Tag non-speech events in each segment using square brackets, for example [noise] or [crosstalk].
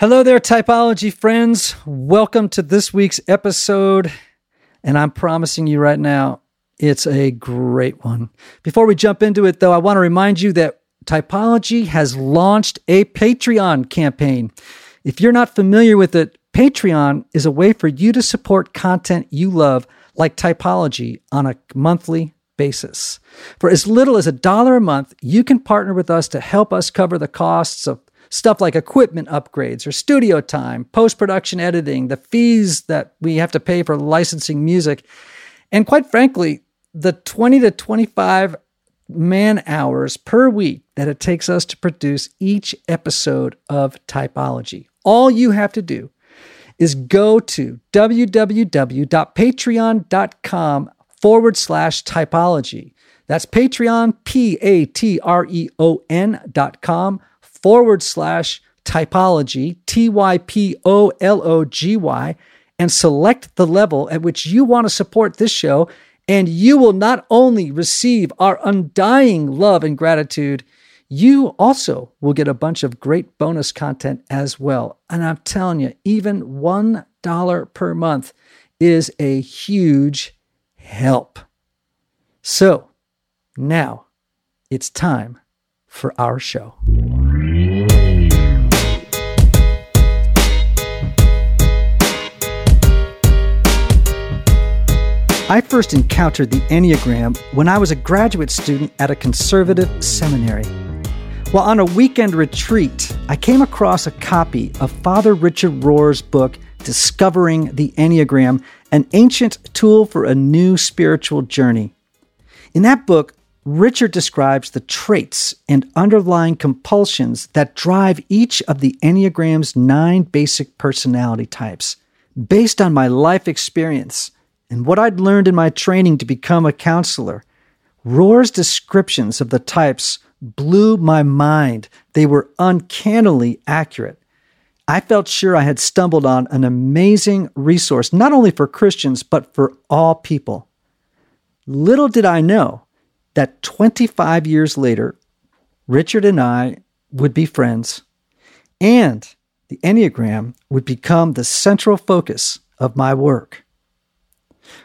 Hello there, typology friends. Welcome to this week's episode. And I'm promising you right now, it's a great one. Before we jump into it, though, I want to remind you that Typology has launched a Patreon campaign. If you're not familiar with it, Patreon is a way for you to support content you love, like Typology, on a monthly basis. For as little as a dollar a month, you can partner with us to help us cover the costs of stuff like equipment upgrades or studio time, post production editing, the fees that we have to pay for licensing music, and quite frankly, the 20 to 25 man hours per week that it takes us to produce each episode of Typology. All you have to do is go to www.patreon.com forward slash typology. That's Patreon, P A T R E O N dot com forward slash typology, T Y P O L O G Y, and select the level at which you want to support this show. And you will not only receive our undying love and gratitude, you also will get a bunch of great bonus content as well. And I'm telling you, even $1 per month is a huge help. So now it's time for our show. I first encountered the Enneagram when I was a graduate student at a conservative seminary. While on a weekend retreat, I came across a copy of Father Richard Rohr's book, Discovering the Enneagram An Ancient Tool for a New Spiritual Journey. In that book, Richard describes the traits and underlying compulsions that drive each of the Enneagram's nine basic personality types. Based on my life experience, and what I'd learned in my training to become a counselor. Rohr's descriptions of the types blew my mind. They were uncannily accurate. I felt sure I had stumbled on an amazing resource, not only for Christians, but for all people. Little did I know that 25 years later, Richard and I would be friends, and the Enneagram would become the central focus of my work.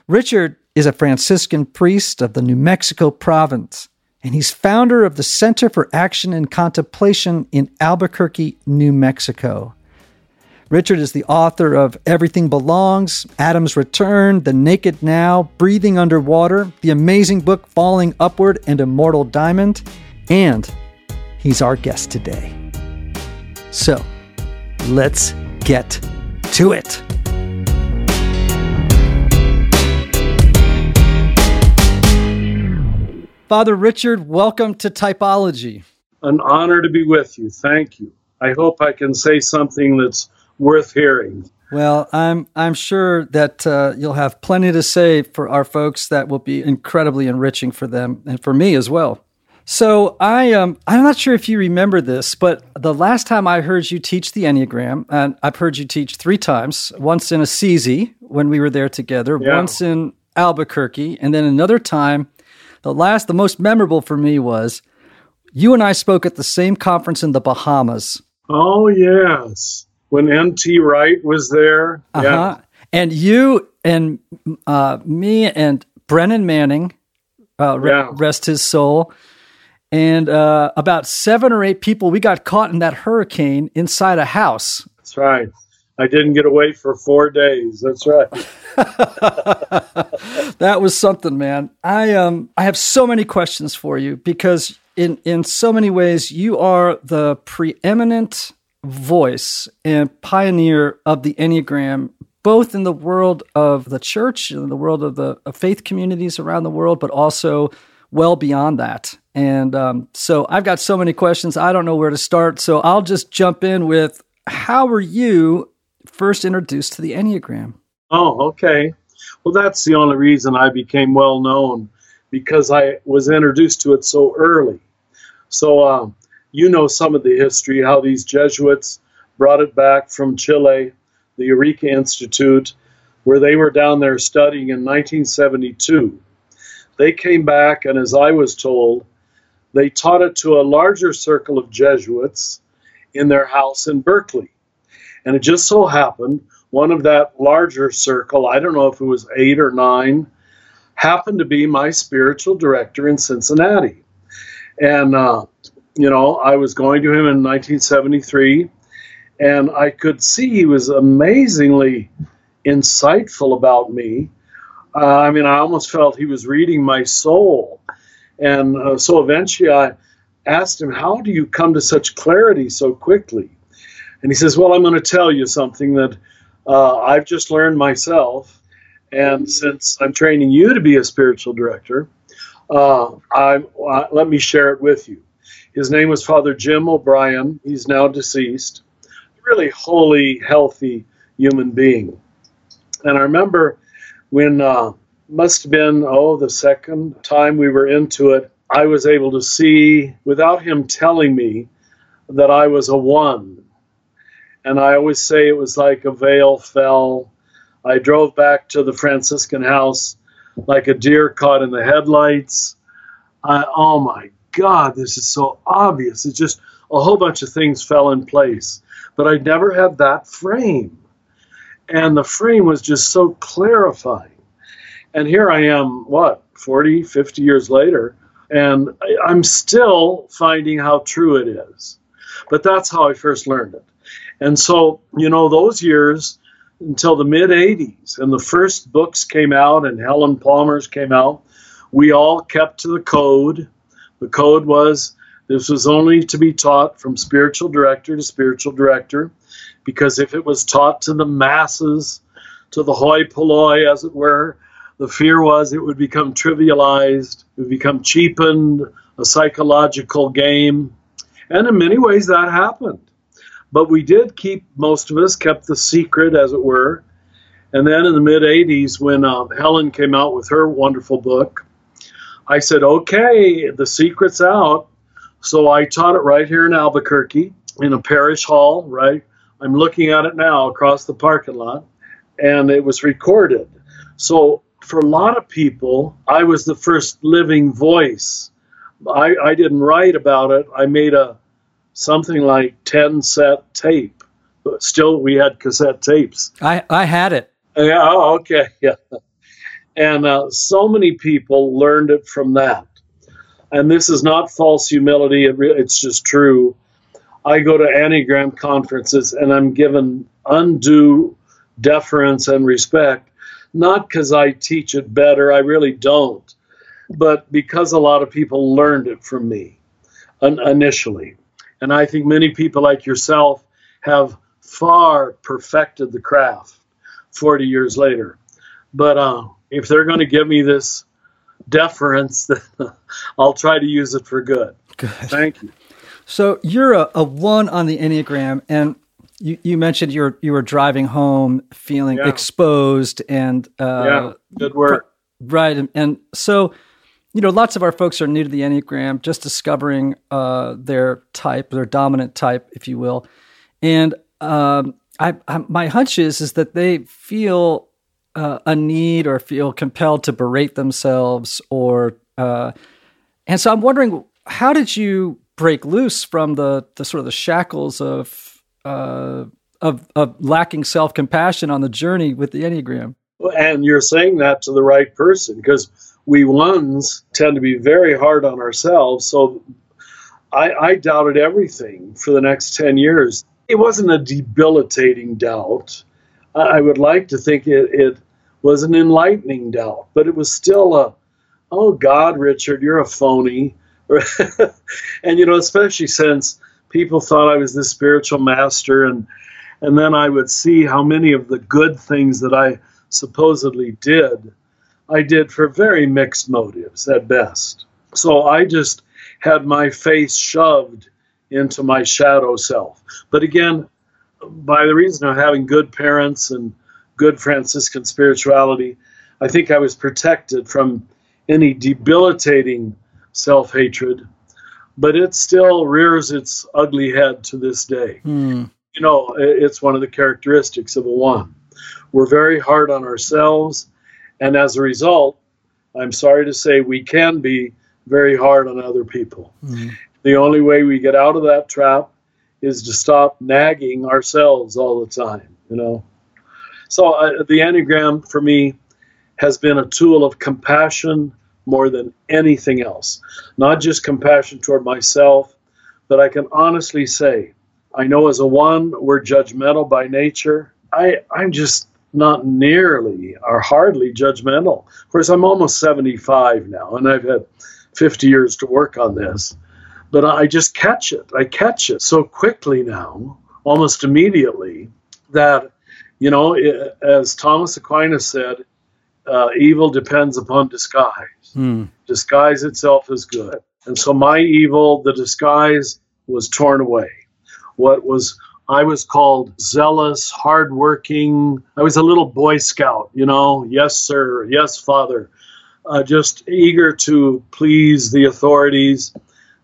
Richard is a Franciscan priest of the New Mexico province, and he's founder of the Center for Action and Contemplation in Albuquerque, New Mexico. Richard is the author of Everything Belongs, Adam's Return, The Naked Now, Breathing Underwater, the amazing book Falling Upward, and Immortal Diamond, and he's our guest today. So, let's get to it. Father Richard, welcome to Typology. An honor to be with you. Thank you. I hope I can say something that's worth hearing. Well, I'm I'm sure that uh, you'll have plenty to say for our folks that will be incredibly enriching for them and for me as well. So I um I'm not sure if you remember this, but the last time I heard you teach the Enneagram, and I've heard you teach three times. Once in Assisi when we were there together, yeah. once in Albuquerque, and then another time the last, the most memorable for me was you and I spoke at the same conference in the Bahamas. Oh, yes. When N.T. Wright was there. Uh-huh. Yeah. And you and uh, me and Brennan Manning, uh, yeah. rest his soul, and uh, about seven or eight people, we got caught in that hurricane inside a house. That's right. I didn't get away for four days. That's right. [laughs] [laughs] that was something, man. I um I have so many questions for you because in in so many ways you are the preeminent voice and pioneer of the Enneagram, both in the world of the church, and the world of the of faith communities around the world, but also well beyond that. And um, so I've got so many questions. I don't know where to start. So I'll just jump in with how were you first introduced to the Enneagram? Oh, okay. Well, that's the only reason I became well known because I was introduced to it so early. So, um, you know some of the history, how these Jesuits brought it back from Chile, the Arica Institute, where they were down there studying in 1972. They came back, and as I was told, they taught it to a larger circle of Jesuits in their house in Berkeley. And it just so happened one of that larger circle, I don't know if it was eight or nine, happened to be my spiritual director in Cincinnati. And, uh, you know, I was going to him in 1973, and I could see he was amazingly insightful about me. Uh, I mean, I almost felt he was reading my soul. And uh, so eventually I asked him, How do you come to such clarity so quickly? And he says, Well, I'm going to tell you something that uh, I've just learned myself. And since I'm training you to be a spiritual director, uh, I, uh, let me share it with you. His name was Father Jim O'Brien. He's now deceased. Really holy, healthy human being. And I remember when uh, must have been oh the second time we were into it, I was able to see without him telling me that I was a one. And I always say it was like a veil fell. I drove back to the Franciscan house like a deer caught in the headlights. I, oh my God, this is so obvious. It's just a whole bunch of things fell in place. But I never had that frame. And the frame was just so clarifying. And here I am, what, 40, 50 years later, and I'm still finding how true it is. But that's how I first learned it. And so, you know, those years until the mid 80s, and the first books came out, and Helen Palmer's came out, we all kept to the code. The code was this was only to be taught from spiritual director to spiritual director, because if it was taught to the masses, to the hoi polloi, as it were, the fear was it would become trivialized, it would become cheapened, a psychological game. And in many ways, that happened. But we did keep, most of us kept the secret, as it were. And then in the mid 80s, when uh, Helen came out with her wonderful book, I said, okay, the secret's out. So I taught it right here in Albuquerque in a parish hall, right? I'm looking at it now across the parking lot, and it was recorded. So for a lot of people, I was the first living voice. I, I didn't write about it. I made a something like 10 set tape. But still, we had cassette tapes. I, I had it. Yeah, oh, okay. [laughs] Yeah. And uh, so many people learned it from that. And this is not false humility, it re- it's just true. I go to Enneagram conferences and I'm given undue deference and respect not because I teach it better, I really don't, but because a lot of people learned it from me initially. And I think many people like yourself have far perfected the craft 40 years later. But uh, if they're going to give me this deference, [laughs] I'll try to use it for good. Good. Thank you. So you're a, a one on the Enneagram, and you, you mentioned you were you were driving home feeling yeah. exposed and uh, yeah, good work. Right, and, and, so you know, lots of our folks are new to the Enneagram, just discovering uh, their type, their dominant type, if you will, and um, I, I, my hunch is is that they feel uh, a need or feel compelled to berate themselves, or uh, and so I'm wondering, how did you break loose from the the sort of the shackles of uh, of of lacking self compassion on the journey with the enneagram. And you're saying that to the right person because we ones tend to be very hard on ourselves. So I, I doubted everything for the next ten years. It wasn't a debilitating doubt. I would like to think it, it was an enlightening doubt, but it was still a, oh God, Richard, you're a phony. [laughs] and you know, especially since people thought I was this spiritual master, and and then I would see how many of the good things that I supposedly did, I did for very mixed motives at best. So I just had my face shoved into my shadow self. But again, by the reason of having good parents and good Franciscan spirituality, I think I was protected from any debilitating self hatred, but it still rears its ugly head to this day. Hmm. You know, it's one of the characteristics of a one. We're very hard on ourselves, and as a result, I'm sorry to say we can be very hard on other people. Hmm. The only way we get out of that trap is to stop nagging ourselves all the time, you know. So uh, the Enneagram for me has been a tool of compassion more than anything else. Not just compassion toward myself, but I can honestly say, I know as a one, we're judgmental by nature. I, I'm just not nearly or hardly judgmental. Of course, I'm almost 75 now, and I've had 50 years to work on this. But I just catch it. I catch it so quickly now, almost immediately, that, you know, it, as Thomas Aquinas said, uh, evil depends upon disguise. Hmm. Disguise itself is good. And so my evil, the disguise was torn away. What was I was called zealous, hardworking. I was a little Boy Scout, you know. Yes, sir. Yes, father. Uh, just eager to please the authorities.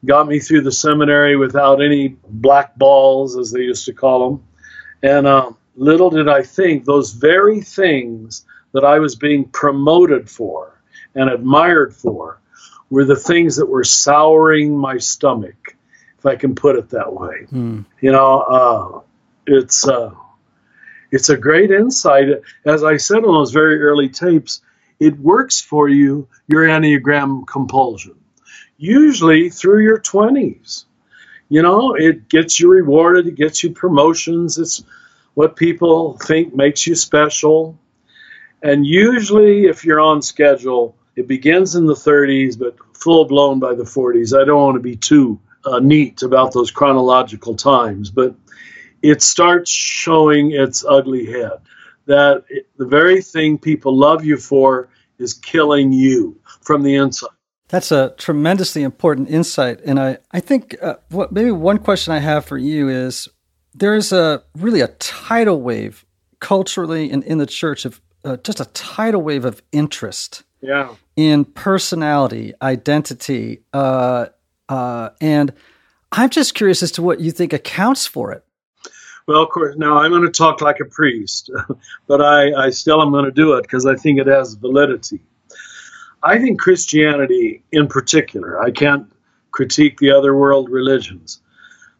Got me through the seminary without any black balls, as they used to call them. And uh, little did I think those very things that I was being promoted for and admired for were the things that were souring my stomach, if I can put it that way. Hmm. You know, uh, it's uh, it's a great insight. As I said on those very early tapes, it works for you your enneagram compulsion, usually through your twenties. You know, it gets you rewarded, it gets you promotions. It's what people think makes you special. And usually, if you're on schedule, it begins in the 30s, but full blown by the 40s. I don't want to be too uh, neat about those chronological times, but it starts showing its ugly head. That it, the very thing people love you for is killing you from the inside. That's a tremendously important insight. And I, I think uh, what maybe one question I have for you is there is a really a tidal wave culturally and in the church of uh, just a tidal wave of interest Yeah. in personality, identity, uh, uh, and I'm just curious as to what you think accounts for it. Well, of course, now I'm going to talk like a priest, [laughs] but I, I still am going to do it because I think it has validity. I think Christianity, in particular, I can't critique the other world religions,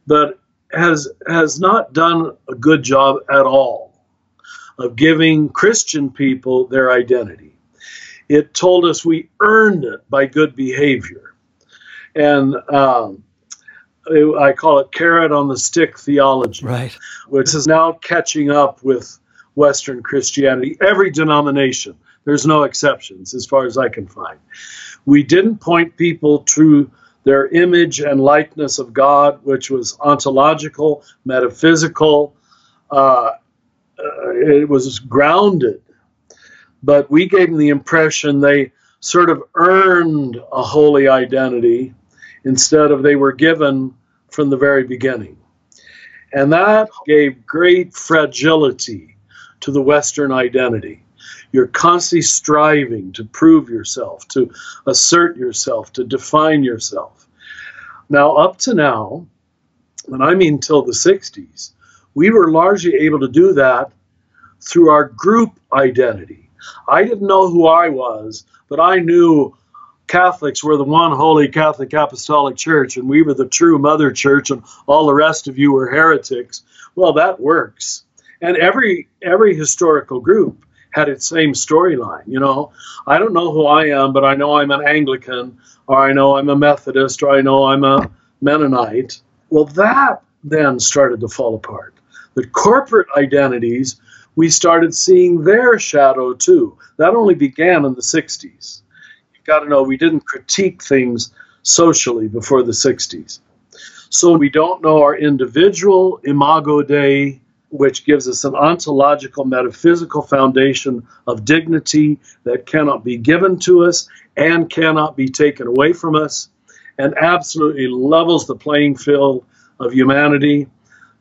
but has has not done a good job at all of giving Christian people their identity. It told us we earned it by good behavior, and um, I call it carrot on the stick theology Right. which is now catching up with Western Christianity. Every denomination, there's no exceptions as far as I can find. We didn't point people to their image and likeness of God, which was ontological, metaphysical, uh, uh, it was grounded. But we gave them the impression they sort of earned a holy identity instead of they were given from the very beginning. And that gave great fragility to the Western identity. You're constantly striving to prove yourself, to assert yourself, to define yourself. Now, up to now, and I mean till the 60s, we were largely able to do that through our group identity. I didn't know who I was, but I knew Catholics were the one holy Catholic Apostolic Church, and we were the true mother church, and all the rest of you were heretics. Well, that works. And every every historical group had its same storyline. You know, I don't know who I am, but I know I'm an Anglican, or I know I'm a Methodist, or I know I'm a Mennonite. Well, that then started to fall apart. The corporate identities, we started seeing their shadow too. That only began in the 60s got to know we didn't critique things socially before the 60s. So we don't know our individual imago Dei, which gives us an ontological, metaphysical foundation of dignity that cannot be given to us and cannot be taken away from us, and absolutely levels the playing field of humanity.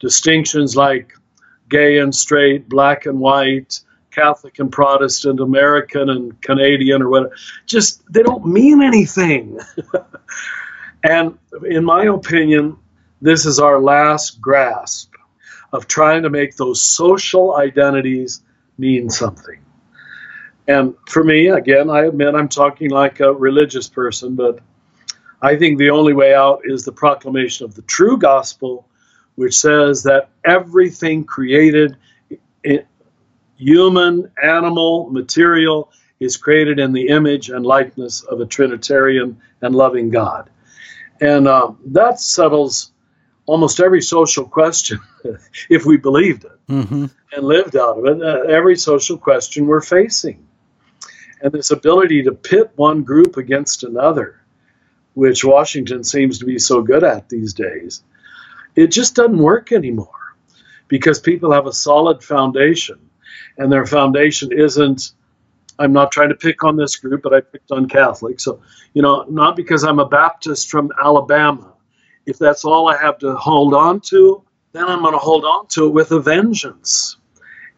Distinctions like gay and straight, black and white, Catholic and Protestant, American and Canadian, or whatever. Just they don't mean anything. [laughs] and in my opinion, this is our last grasp of trying to make those social identities mean something. And for me, again, I admit I'm talking like a religious person, but I think the only way out is the proclamation of the true gospel, which says that everything created, human, animal, material, is created in the image and likeness of a Trinitarian and loving God. And uh, that settles almost every social question [laughs] if we believed it mm-hmm. and lived out of it. Uh, every social question we're facing and this ability to pit one group against another, which Washington seems to be so good at these days, it just doesn't work anymore because people have a solid foundation, and their foundation isn't. I'm not trying to pick on this group, but I picked on Catholics. So, you know, not because I'm a Baptist from Alabama. If that's all I have to hold on to, then I'm going to hold on to it with a vengeance.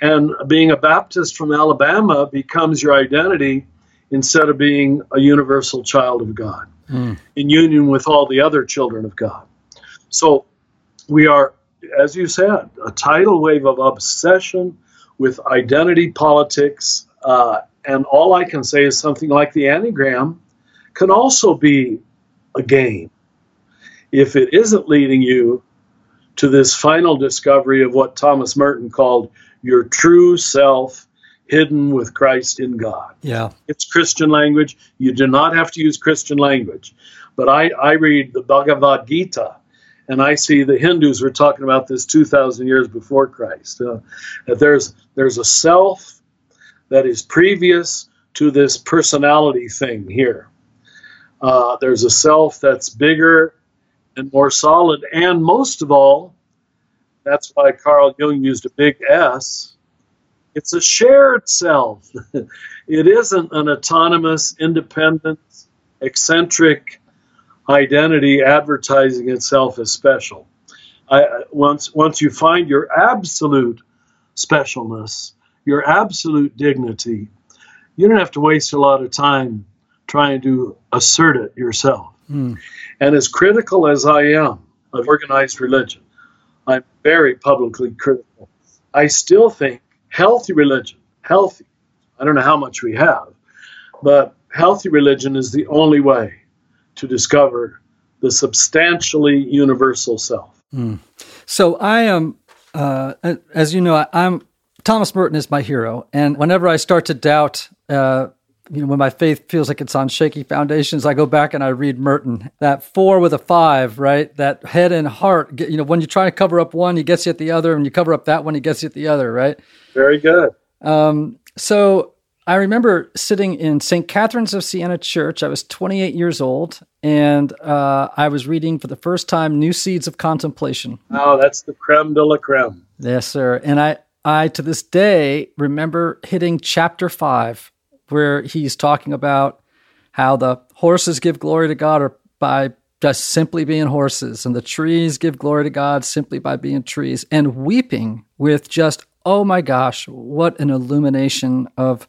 And being a Baptist from Alabama becomes your identity instead of being a universal child of God mm. in union with all the other children of God. So we are, as you said, a tidal wave of obsession with identity politics. Uh, and all I can say is something like the Enneagram can also be a game if it isn't leading you to this final discovery of what Thomas Merton called your true self hidden with Christ in God. Yeah. It's Christian language. You do not have to use Christian language. But I, I read the Bhagavad Gita and I see the Hindus were talking about this 2,000 years before Christ. Uh, that there's, there's a self that is previous to this personality thing here. Uh, there's a self that's bigger and more solid, and most of all, that's why Carl Jung used a big S. It's a shared self. [laughs] it isn't an autonomous, independent, eccentric identity advertising itself as special. I, once, once you find your absolute specialness, your absolute dignity, you don't have to waste a lot of time trying to assert it yourself. Mm. And as critical as I am of organized religion, I'm very publicly critical. I still think healthy religion, healthy, I don't know how much we have, but healthy religion is the only way to discover the substantially universal self. Mm. So I am, uh, as you know, I, am Thomas Merton is my hero, and whenever I start to doubt uh, you know, when my faith feels like it's on shaky foundations, I go back and I read Merton. That four with a five, right? That head and heart. You know, when you try to cover up one, he gets you at the other, and you cover up that one, he gets you at the other, right? Very good. Um, so I remember sitting in St. Catherine's of Siena Church. I was 28 years old, and uh, I was reading for the first time New Seeds of Contemplation. Oh, that's the creme de la creme. Yes, sir. And I, I to this day remember hitting chapter five where he's talking about how the horses give glory to God or by just simply being horses, and the trees give glory to God simply by being trees, and weeping with just Oh my gosh, what an illumination of.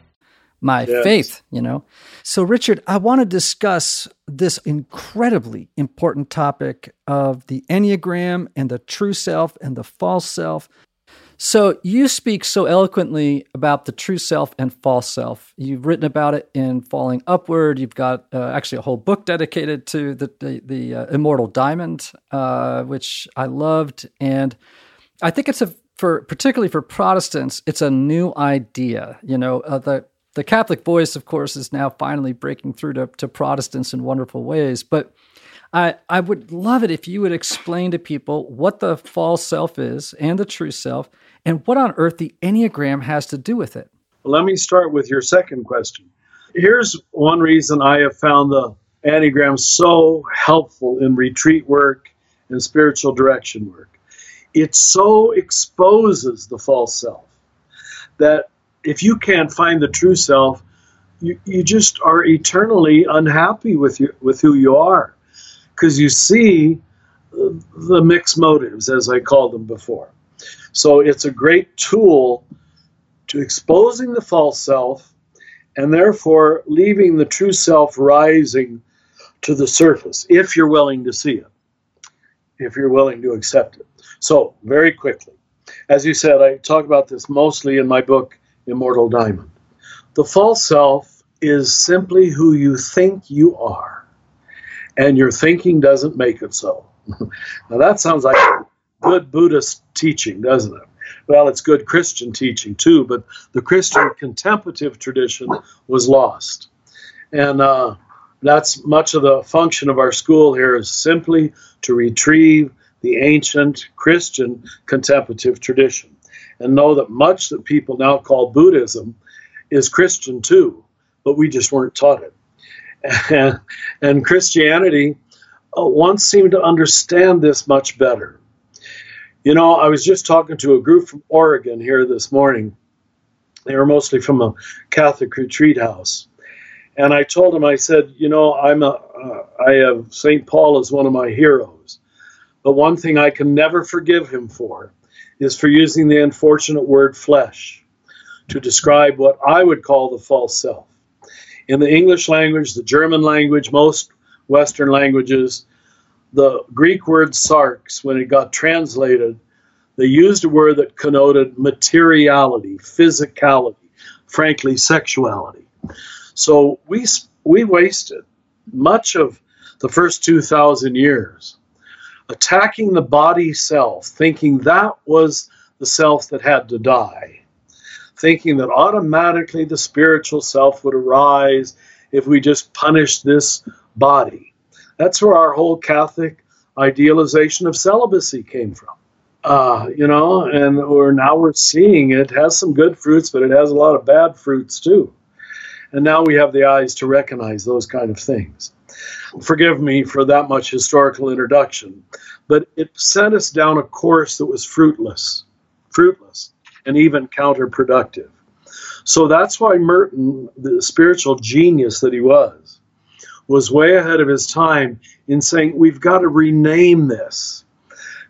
My yes. faith, you know. So, Richard, I want to discuss this incredibly important topic of the Enneagram and the true self and the false self. So, you speak so eloquently about the true self and false self. You've written about it in Falling Upward. You've got uh, actually a whole book dedicated to the the, the uh, Immortal Diamond, uh, which I loved, and I think it's a for particularly for Protestants, it's a new idea. You know, uh, the the Catholic voice, of course, is now finally breaking through to, to Protestants in wonderful ways. But I, I would love it if you would explain to people what the false self is and the true self and what on earth the Enneagram has to do with it. Let me start with your second question. Here's one reason I have found the Enneagram so helpful in retreat work and spiritual direction work. It so exposes the false self that if you can't find the true self, you, you just are eternally unhappy with you, with who you are because you see uh, the mixed motives as I called them before. So it's a great tool to exposing the false self and therefore leaving the true self rising to the surface if you're willing to see it, if you're willing to accept it. So, very quickly, as you said, I talk about this mostly in my book, Immortal Diamond. The false self is simply who you think you are, and your thinking doesn't make it so. [laughs] now, that sounds like good Buddhist teaching, doesn't it? Well, it's good Christian teaching too, but the Christian contemplative tradition was lost. And uh, that's much of the function of our school here is simply to retrieve the ancient Christian contemplative tradition and know that much that people now call Buddhism is Christian too, but we just weren't taught it. And, Christianity uh, once seemed to understand this much better. You know, I was just talking to a group from Oregon here this morning. They were mostly from a Catholic retreat house. And I told them, I said, you know, I'm a, uh, I have St. Paul as one of my heroes. But one thing I can never forgive him for is for using the unfortunate word flesh to describe what I would call the false self. In the English language, the German language, most Western languages, the Greek word sarx, when it got translated, they used a word that connoted materiality, physicality, frankly, sexuality. So we, we wasted much of the first 2,000 years attacking the body self, thinking that was the self that had to die, thinking that automatically the spiritual self would arise if we just punished this body. That's where our whole Catholic idealization of celibacy came from. Uh, you know, and now we're seeing it has some good fruits, but it has a lot of bad fruits too. And now we have the eyes to recognize those kind of things. Forgive me for that much historical introduction, but it sent us down a course that was fruitless, fruitless, and even counterproductive. So that's why Merton, the spiritual genius that he was, was way ahead of his time in saying we've got to rename this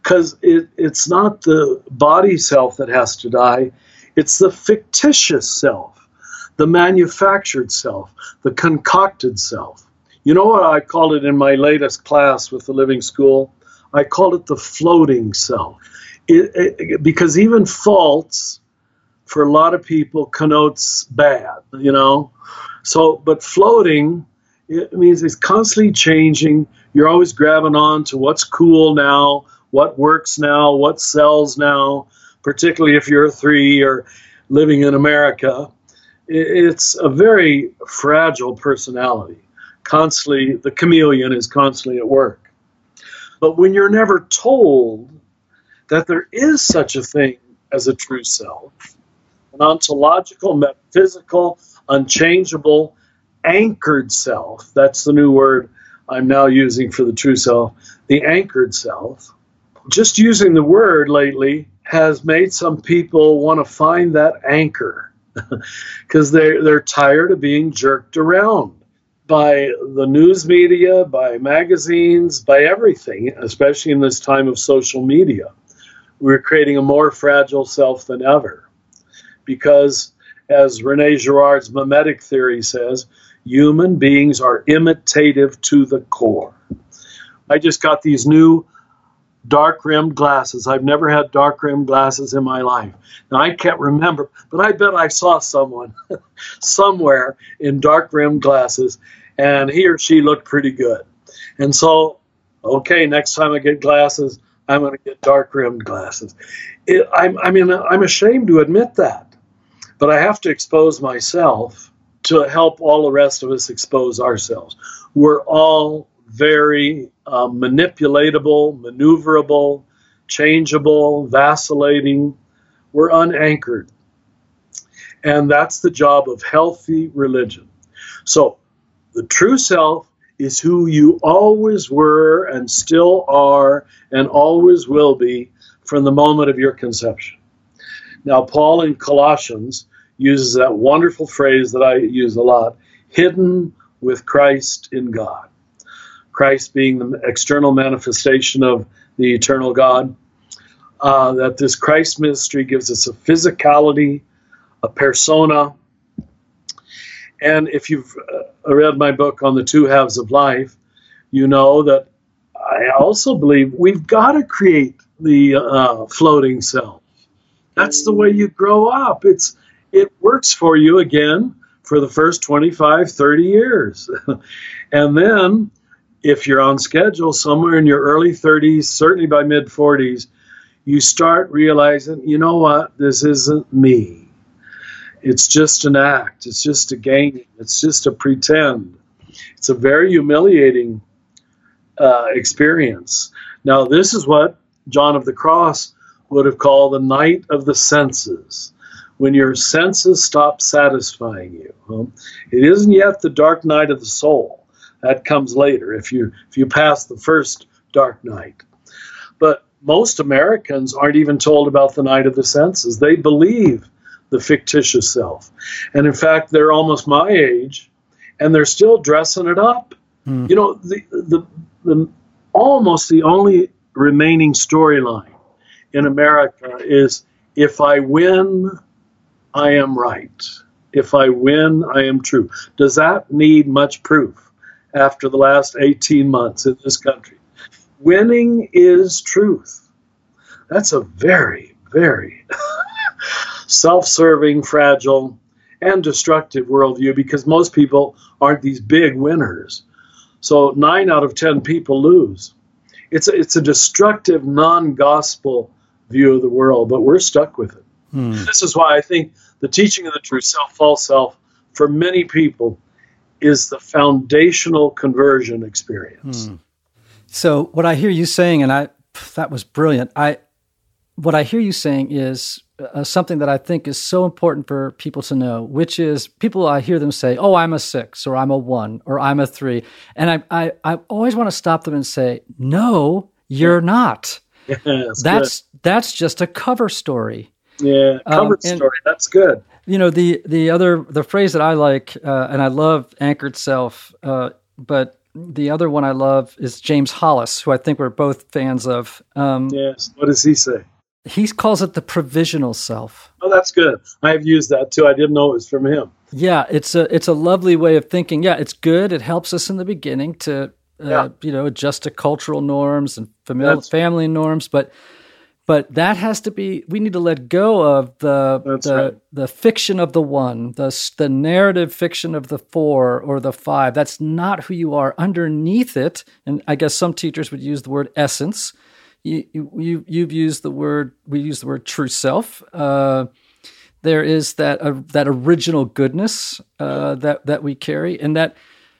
because it, it's not the body self that has to die it's the fictitious self the manufactured self the concocted self you know what i called it in my latest class with the living school i called it the floating self it, it, because even faults, for a lot of people connotes bad you know so but floating it means it's constantly changing. You're always grabbing on to what's cool now, what works now, what sells now, particularly if you're three or living in America. It's a very fragile personality. Constantly, the chameleon is constantly at work. But when you're never told that there is such a thing as a true self, an ontological, metaphysical, unchangeable, anchored self. That's the new word I'm now using for the true self. The anchored self. Just using the word lately has made some people want to find that anchor [laughs] because they're, they're tired of being jerked around by the news media, by magazines, by everything, especially in this time of social media. We're creating a more fragile self than ever because, as Rene Girard's mimetic theory says, Human beings are imitative to the core. I just got these new dark rimmed glasses. I've never had dark rimmed glasses in my life. Now I can't remember, but I bet I saw someone [laughs] somewhere in dark rimmed glasses and he or she looked pretty good. And so, okay, next time I get glasses, I'm going to get dark rimmed glasses. It, I'm, I mean, I'm ashamed to admit that, but I have to expose myself to help all the rest of us expose ourselves. We're all very uh, manipulatable, maneuverable, changeable, vacillating. We're unanchored. And that's the job of healthy religion. So the true self is who you always were and still are and always will be from the moment of your conception. Now, Paul in Colossians uses that wonderful phrase that I use a lot hidden with Christ in God. Christ being the external manifestation of the eternal God. Uh, that this Christ ministry gives us a physicality, a persona. And if you've uh, read my book on the two halves of life, you know that I also believe we've got to create the uh, floating self. That's the way you grow up. It's it works for you again for the first 25, 30 years. [laughs] and then if you're on schedule somewhere in your early 30s, certainly by mid 40s, you start realizing, you know what, this isn't me. It's just an act, it's just a game, it's just a pretend. It's a very humiliating uh, experience. Now, this is what John of the Cross would have called the night of the senses, when your senses stop satisfying you. It isn't yet the dark night of the soul. That comes later if you if you pass the first dark night. But most Americans aren't even told about the night of the senses. They believe the fictitious self. And in fact, they're almost my age and they're still dressing it up. Mm. You know, the, the, the almost the only remaining storyline in America is if I win, I am right. If I win, I am true. Does that need much proof after the last 18 months in this country? Winning is truth. That's a very, very [laughs] self serving, fragile, and destructive worldview because most people aren't these big winners. So nine out of 10 people lose. It's a, it's a destructive, non gospel view of the world, but we're stuck with it. Hmm. This is why I think the teaching of the true self, false self, for many people, is the foundational conversion experience. Hmm. So what I hear you saying, and I that was brilliant. I what I hear you saying is uh, something that I think is so important for people to know, which is people I hear them say, "Oh, I'm a six, or I'm a one, or I'm a three. and I I, I always want to stop them and say, "No, you're not." [laughs] that's that's, that's just a cover story. Yeah, cover um, story. That's good. You know the the other the phrase that I like, uh, and I love anchored self, uh, but the other one I love is James Hollis, who I think we're both fans of. Um, yes. What does he say? He calls it the provisional self. Oh, that's good. I have used that too. I didn't know it was from him. Yeah, it's a it's a lovely way of thinking. Yeah, it's good. It helps us in the beginning to uh, yeah. you know adjust to cultural norms and familiar, family norms, but but that has to be we need to let go of the That's the, right. the fiction of the one the the narrative fiction of the four or the five. That's not who you are underneath it. And i guess some teachers would use the word essence. You you you've used the word we use the word true self. Uh, there is that uh, that original goodness uh, that that we carry. And that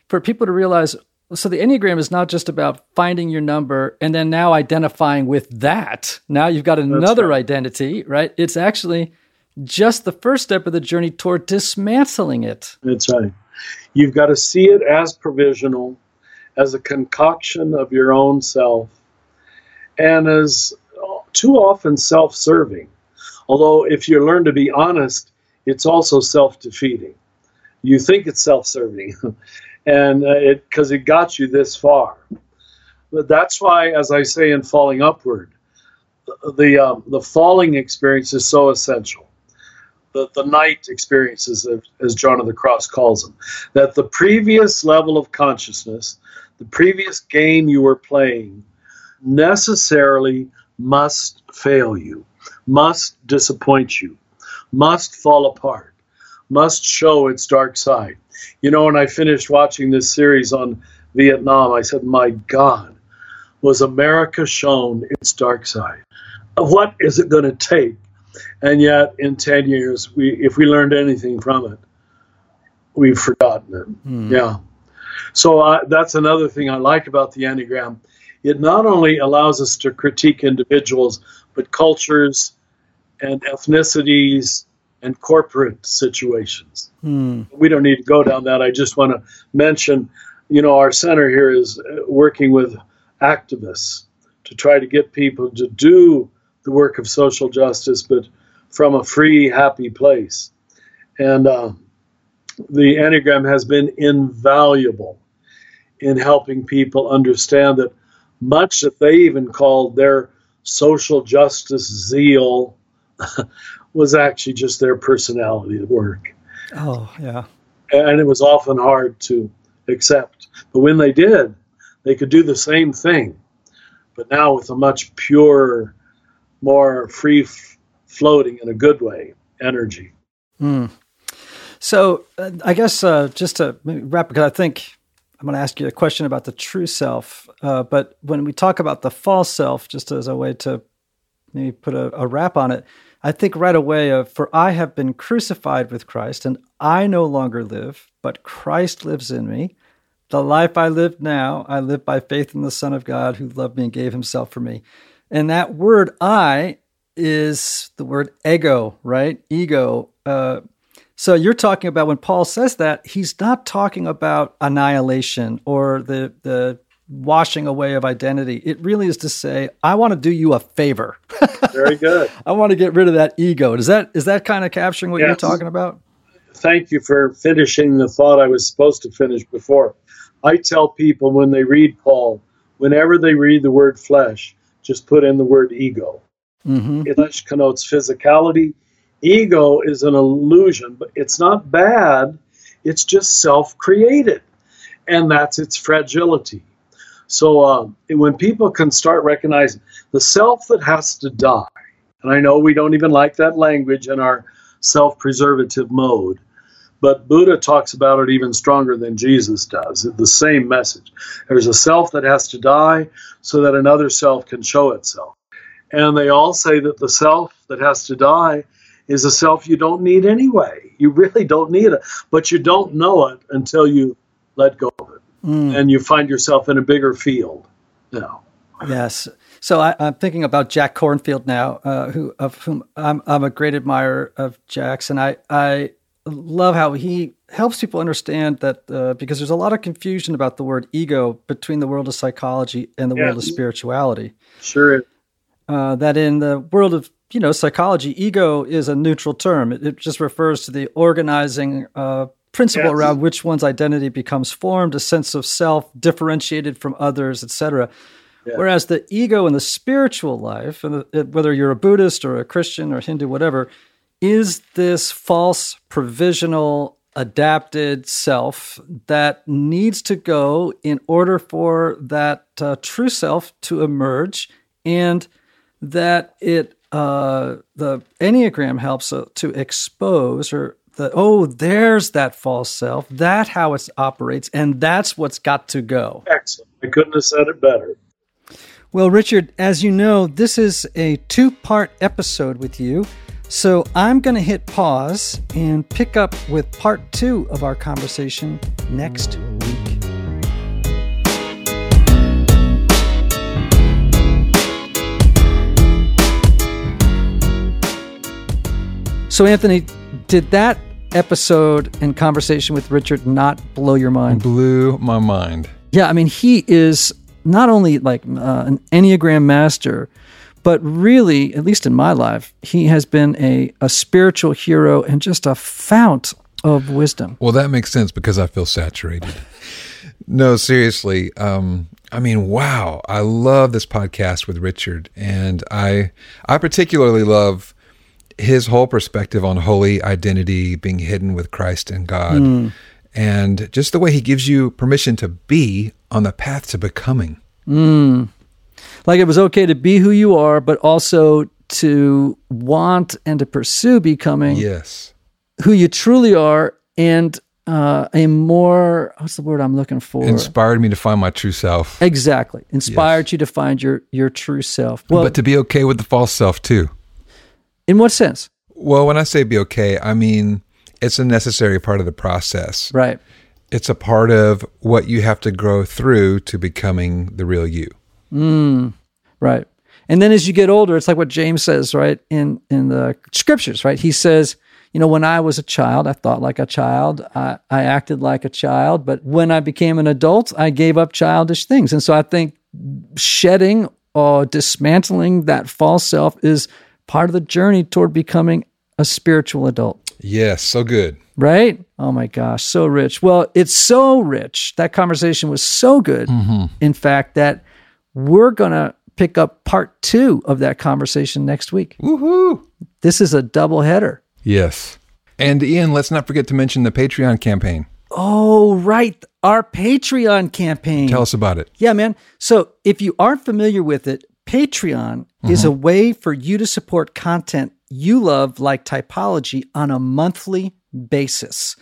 for people to realize so the Enneagram is not just about finding your number and then now identifying with that. Now you've got another right. identity, right? It's actually just the first step of the journey toward dismantling it. That's right. You've got to see it as provisional, as a concoction of your own self, and as too often self serving. Although, if you learn to be honest, it's also self defeating. You think it's self serving. [laughs] and uh, it because it got you this far. But that's why, as I say in Falling Upward, the um, the falling experience is so essential. The, the night experiences, as John of the Cross calls them, that the previous level of consciousness, the previous game you were playing, necessarily must fail you, must disappoint you, must fall apart, must show its dark side. You know, when I finished watching this series on Vietnam, I said, My God, was America shown its dark side? What is it going to take? And yet, in 10 years, we, if we learned anything from it, we've forgotten it. Mm. Yeah. So uh, that's another thing I like about the Enneagram. It not only allows us to critique individuals, but cultures and ethnicities and corporate situations. Hmm. We don't need to go down that. I just want to mention, you know, our center here is uh, working with activists to try to get people to do the work of social justice, but from a free, happy place. And uh, the Enneagram has been invaluable in helping people understand that much that they even called their social justice zeal [laughs] was actually just their personality at work. Oh, yeah. And it was often hard to accept. But when they did, they could do the same thing, but now with a much purer, more free floating in a good way energy. Mm. So uh, I guess uh, just to wrap, because I think I'm going to ask you a question about the true self. Uh, but when we talk about the false self, just as a way to maybe put a, a wrap on it, I think right away of, for I have been crucified with Christ, and I no longer live, but Christ lives in me. The life I live now, I live by faith in the Son of God who loved me and gave himself for me. And that word I is the word ego, right? Ego. Uh, so you're talking about when Paul says that, he's not talking about annihilation or the, the washing away of identity. It really is to say, I want to do you a favor. [laughs] Very good. I want to get rid of that ego. Is that is that kind of capturing what yes. you're talking about? Thank you for finishing the thought I was supposed to finish before. I tell people when they read Paul, whenever they read the word flesh, just put in the word ego. Mm-hmm. Flesh connotes physicality. Ego is an illusion, but it's not bad. It's just self created, and that's its fragility. So um, when people can start recognizing the self that has to die, and I know we don't even like that language in our self preservative mode, but Buddha talks about it even stronger than Jesus does. The same message. There's a self that has to die so that another self can show itself. And they all say that the self that has to die is a self you don't need anyway. You really don't need it, but you don't know it until you let go of it mm. and you find yourself in a bigger field now. Yes. So I, am thinking about Jack Kornfield now, uh, who of whom I'm, I'm a great admirer of Jack's, and I I love how he helps people understand that uh, because there's a lot of confusion about the word ego between the world of psychology and the yeah. world of spirituality. Sure. Uh, that in the world of you know psychology, ego is a neutral term. It, it just refers to the organizing uh, principle yes. around which one's identity becomes formed, a sense of self differentiated from others, etc. Yeah. Whereas the ego in the spiritual life, and the, whether you're a Buddhist or a Christian or Hindu, whatever, is this false, provisional, adapted self that needs to go in order for that uh, true self to emerge, and that it uh, the Enneagram helps uh, to expose or the oh, there's that false self. That how it operates, and that's what's got to go. Excellent. I couldn't have said it better. Well, Richard, as you know, this is a two-part episode with you. So I'm going to hit pause and pick up with part two of our conversation next week. So, Anthony, did that episode and conversation with Richard not blow your mind? Blew my mind. Yeah, I mean, he is not only like uh, an Enneagram master, but really, at least in my life, he has been a, a spiritual hero and just a fount of wisdom. Well, that makes sense because I feel saturated. [laughs] no, seriously. Um, I mean, wow! I love this podcast with Richard, and I I particularly love his whole perspective on holy identity being hidden with Christ and God, mm. and just the way he gives you permission to be on the path to becoming. Mm. Like it was okay to be who you are, but also to want and to pursue becoming yes who you truly are and uh, a more what's the word I'm looking for? Inspired me to find my true self. Exactly, inspired yes. you to find your your true self. Well, but to be okay with the false self too. In what sense? Well, when I say be okay, I mean it's a necessary part of the process. Right. It's a part of what you have to grow through to becoming the real you. Mm, right. And then as you get older, it's like what James says, right? In in the scriptures, right? He says, you know, when I was a child, I thought like a child, I, I acted like a child, but when I became an adult, I gave up childish things. And so I think shedding or dismantling that false self is part of the journey toward becoming a spiritual adult. Yes, so good. Right? Oh my gosh, so rich. Well, it's so rich. That conversation was so good, mm-hmm. in fact, that we're going to pick up part two of that conversation next week. Woohoo! This is a double header. Yes. And Ian, let's not forget to mention the Patreon campaign. Oh, right. Our Patreon campaign. Tell us about it. Yeah, man. So if you aren't familiar with it, Patreon is a mm-hmm. way for you to support content you love, like typology, on a monthly basis.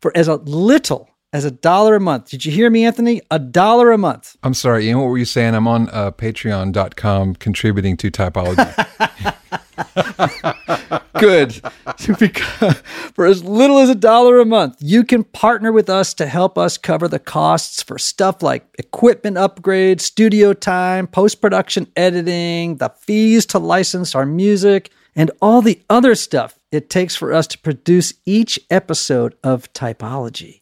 For as a little as a dollar a month. Did you hear me, Anthony? A dollar a month. I'm sorry, Ian, what were you saying? I'm on uh, patreon.com contributing to typology. [laughs] Good. [laughs] Because for as little as a dollar a month, you can partner with us to help us cover the costs for stuff like equipment upgrades, studio time, post production editing, the fees to license our music, and all the other stuff it takes for us to produce each episode of Typology.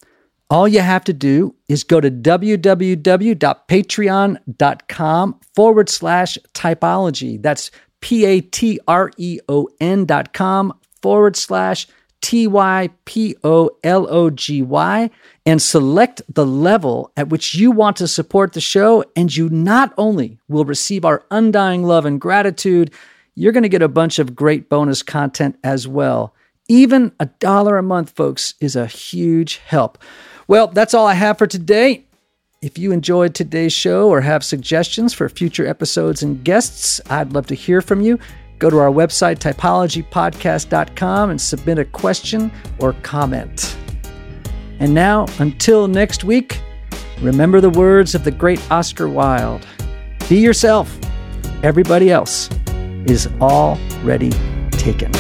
All you have to do is go to www.patreon.com forward slash typology. That's P A T R E O N dot com forward slash T Y P O L O G Y and select the level at which you want to support the show. And you not only will receive our undying love and gratitude, you're going to get a bunch of great bonus content as well. Even a dollar a month, folks, is a huge help. Well, that's all I have for today. If you enjoyed today's show or have suggestions for future episodes and guests, I'd love to hear from you. Go to our website, typologypodcast.com, and submit a question or comment. And now, until next week, remember the words of the great Oscar Wilde Be yourself, everybody else is already taken.